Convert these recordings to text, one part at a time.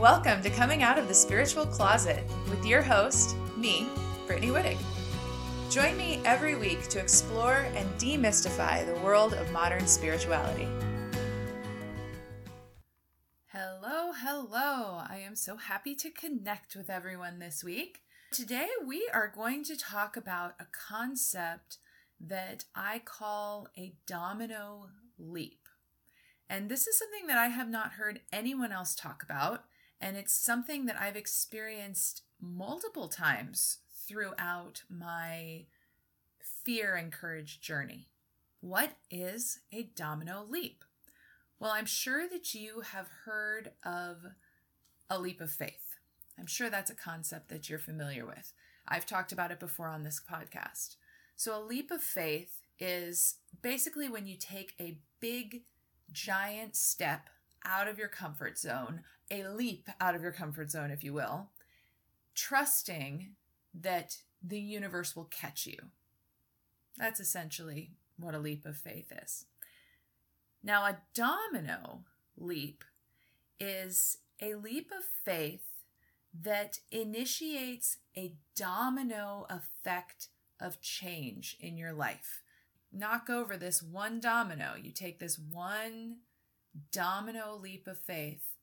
Welcome to Coming Out of the Spiritual Closet with your host, me, Brittany Wittig. Join me every week to explore and demystify the world of modern spirituality. Hello, hello. I am so happy to connect with everyone this week. Today, we are going to talk about a concept that I call a domino leap. And this is something that I have not heard anyone else talk about. And it's something that I've experienced multiple times throughout my fear and courage journey. What is a domino leap? Well, I'm sure that you have heard of a leap of faith. I'm sure that's a concept that you're familiar with. I've talked about it before on this podcast. So, a leap of faith is basically when you take a big, giant step out of your comfort zone, a leap out of your comfort zone, if you will, trusting that the universe will catch you. That's essentially what a leap of faith is. Now, a domino leap is a leap of faith that initiates a domino effect of change in your life. Knock over this one domino. You take this one domino leap of faith,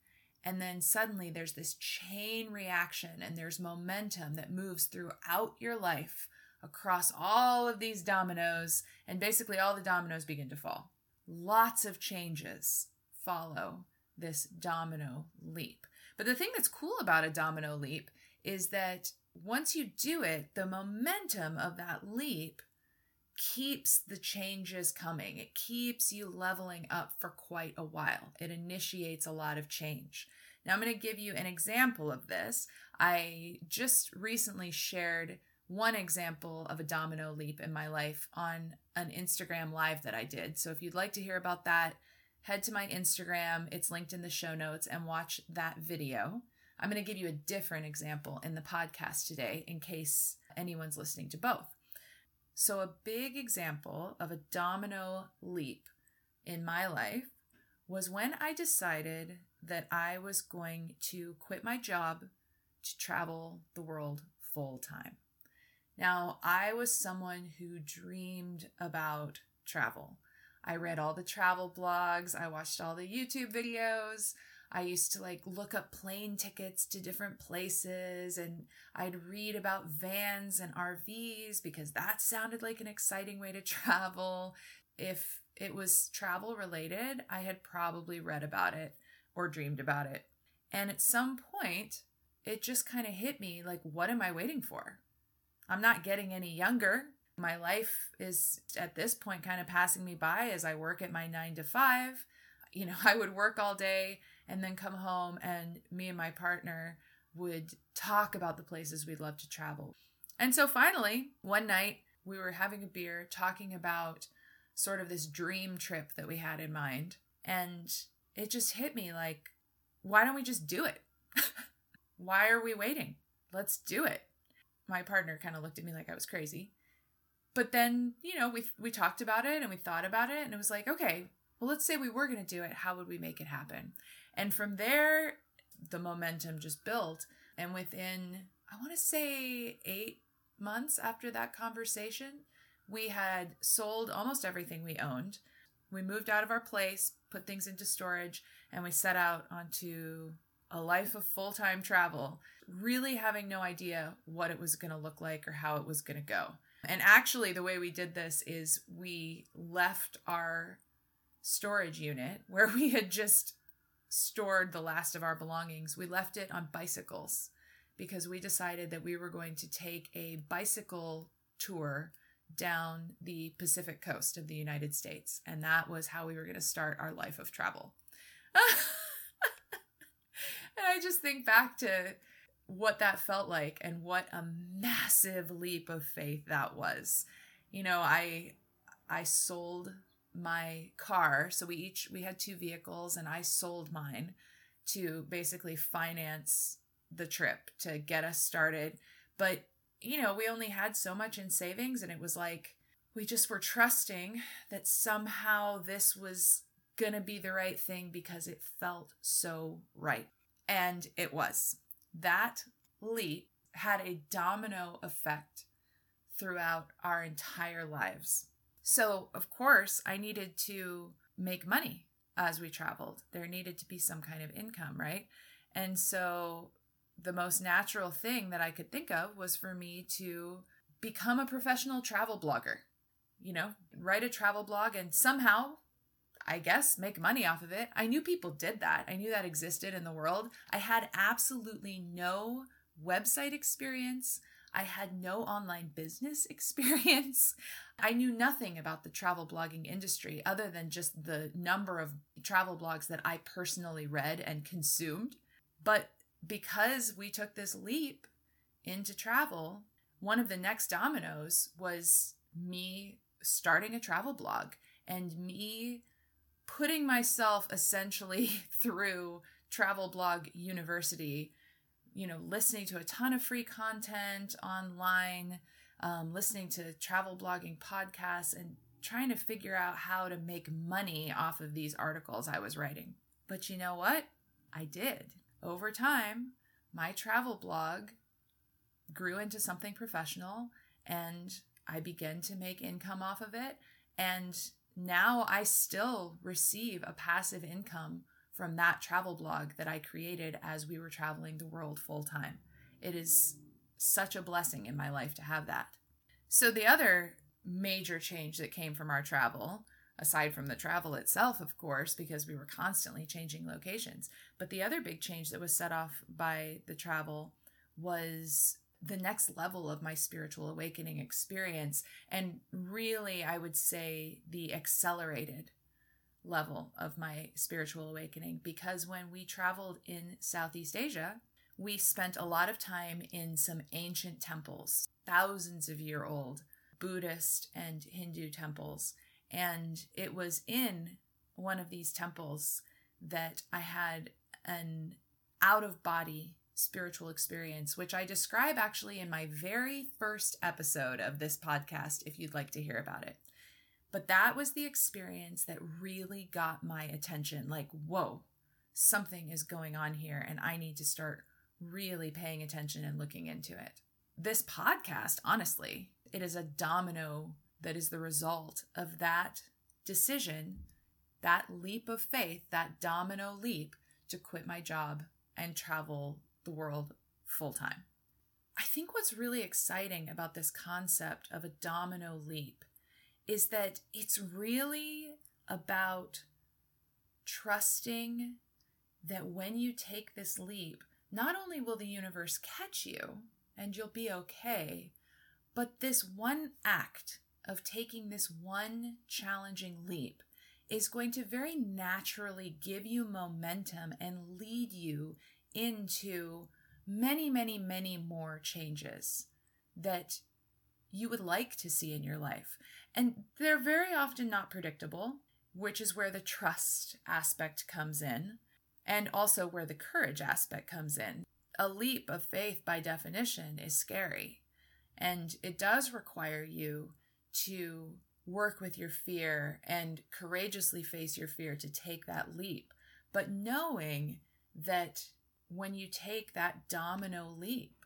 and then suddenly there's this chain reaction and there's momentum that moves throughout your life across all of these dominoes, and basically all the dominoes begin to fall. Lots of changes follow this domino leap. But the thing that's cool about a domino leap is that once you do it, the momentum of that leap keeps the changes coming. It keeps you leveling up for quite a while. It initiates a lot of change. Now, I'm going to give you an example of this. I just recently shared one example of a domino leap in my life on an Instagram live that I did. So if you'd like to hear about that, head to my Instagram. It's linked in the show notes and watch that video. I'm going to give you a different example in the podcast today in case anyone's listening to both. So, a big example of a domino leap in my life was when I decided that I was going to quit my job to travel the world full time. Now, I was someone who dreamed about travel. I read all the travel blogs, I watched all the YouTube videos. I used to like look up plane tickets to different places and I'd read about vans and RVs because that sounded like an exciting way to travel. If it was travel related, I had probably read about it or dreamed about it. And at some point, it just kind of hit me like, what am I waiting for? I'm not getting any younger. My life is at this point kind of passing me by as I work at my nine to five. You know, I would work all day and then come home and me and my partner would talk about the places we'd love to travel. And so finally, one night we were having a beer talking about sort of this dream trip that we had in mind. And it just hit me like, why don't we just do it? why are we waiting? Let's do it my partner kind of looked at me like I was crazy. But then, you know, we we talked about it and we thought about it and it was like, okay, well, let's say we were going to do it. How would we make it happen? And from there, the momentum just built. And within, I want to say, eight months after that conversation, we had sold almost everything we owned. We moved out of our place, put things into storage, and we set out onto a life of full time travel, really having no idea what it was going to look like or how it was going to go. And actually, the way we did this is we left our storage unit where we had just stored the last of our belongings, we left it on bicycles because we decided that we were going to take a bicycle tour down the Pacific coast of the United States. And that was how we were going to start our life of travel. And I just think back to what that felt like and what a massive leap of faith that was. You know, I I sold my car, so we each we had two vehicles and I sold mine to basically finance the trip to get us started. But, you know, we only had so much in savings and it was like we just were trusting that somehow this was going to be the right thing because it felt so right. And it was. That leap had a domino effect throughout our entire lives. So, of course, I needed to make money as we traveled. There needed to be some kind of income, right? And so, the most natural thing that I could think of was for me to become a professional travel blogger. You know, write a travel blog and somehow, I guess, make money off of it. I knew people did that. I knew that existed in the world. I had absolutely no website experience. I had no online business experience. I knew nothing about the travel blogging industry other than just the number of travel blogs that I personally read and consumed. But because we took this leap into travel, one of the next dominoes was me starting a travel blog and me putting myself essentially through travel blog university you know listening to a ton of free content online um, listening to travel blogging podcasts and trying to figure out how to make money off of these articles i was writing. But you know what? I did. Over time my travel blog grew into something professional and I began to make income off of it. And now I still receive a passive income from that travel blog that I created as we were traveling the world full time. It is such a blessing in my life to have that. So, the other major change that came from our travel, aside from the travel itself, of course, because we were constantly changing locations, but the other big change that was set off by the travel was the next level of my spiritual awakening experience. And really, I would say the accelerated level of my spiritual awakening because when we traveled in Southeast Asia, we spent a lot of time in some ancient temples, thousands of year old Buddhist and Hindu temples. And it was in one of these temples that I had an out of body spiritual experience, which I describe actually in my very first episode of this podcast, if you'd like to hear about it. But that was the experience that really got my attention like, whoa, something is going on here, and I need to start really paying attention and looking into it. This podcast, honestly, it is a domino that is the result of that decision, that leap of faith, that domino leap to quit my job and travel the world full time. I think what's really exciting about this concept of a domino leap is that it's really about trusting that when you take this leap, not only will the universe catch you and you'll be okay, but this one act of taking this one challenging leap is going to very naturally give you momentum and lead you into many, many, many more changes that you would like to see in your life. And they're very often not predictable, which is where the trust aspect comes in, and also where the courage aspect comes in. A leap of faith, by definition, is scary, and it does require you to work with your fear and courageously face your fear to take that leap. But knowing that when you take that domino leap,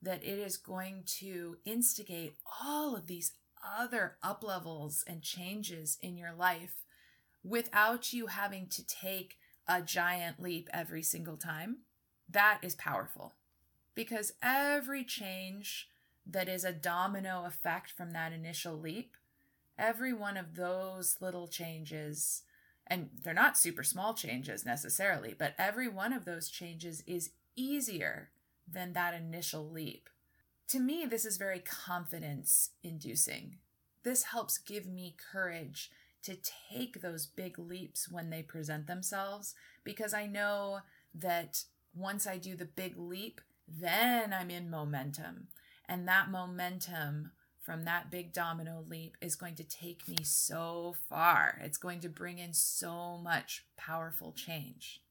that it is going to instigate all of these other up levels and changes in your life without you having to take a giant leap every single time, that is powerful. Because every change that is a domino effect from that initial leap, every one of those little changes and they're not super small changes necessarily, but every one of those changes is easier than that initial leap. To me, this is very confidence inducing. This helps give me courage to take those big leaps when they present themselves because I know that once I do the big leap, then I'm in momentum. And that momentum from that big domino leap is going to take me so far. It's going to bring in so much powerful change.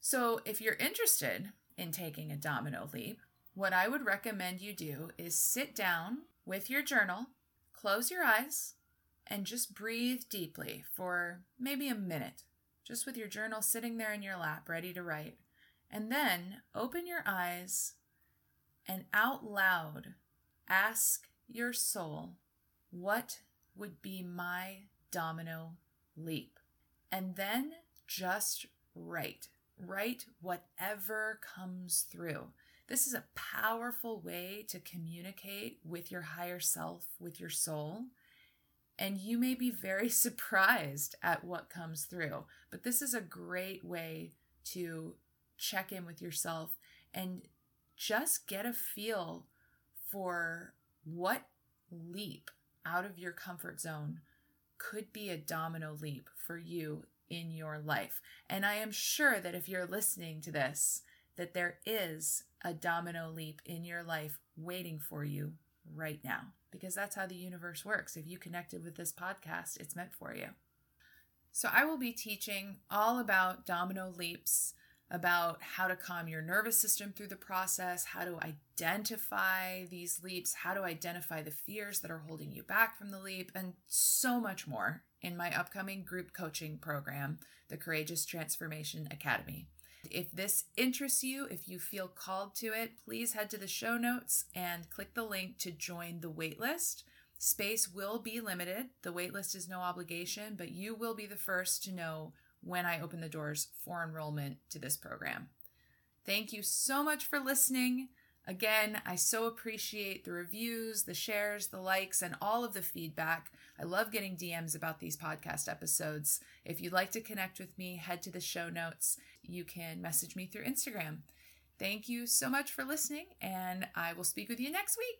So, if you're interested in taking a domino leap, what I would recommend you do is sit down with your journal, close your eyes, and just breathe deeply for maybe a minute, just with your journal sitting there in your lap, ready to write. And then open your eyes and out loud ask your soul, What would be my domino leap? And then just write. Write whatever comes through. This is a powerful way to communicate with your higher self, with your soul. And you may be very surprised at what comes through. But this is a great way to check in with yourself and just get a feel for what leap out of your comfort zone could be a domino leap for you in your life. And I am sure that if you're listening to this, that there is a domino leap in your life waiting for you right now because that's how the universe works. If you connected with this podcast, it's meant for you. So, I will be teaching all about domino leaps, about how to calm your nervous system through the process, how to identify these leaps, how to identify the fears that are holding you back from the leap, and so much more in my upcoming group coaching program, the Courageous Transformation Academy. If this interests you, if you feel called to it, please head to the show notes and click the link to join the waitlist. Space will be limited. The waitlist is no obligation, but you will be the first to know when I open the doors for enrollment to this program. Thank you so much for listening. Again, I so appreciate the reviews, the shares, the likes, and all of the feedback. I love getting DMs about these podcast episodes. If you'd like to connect with me, head to the show notes. You can message me through Instagram. Thank you so much for listening, and I will speak with you next week.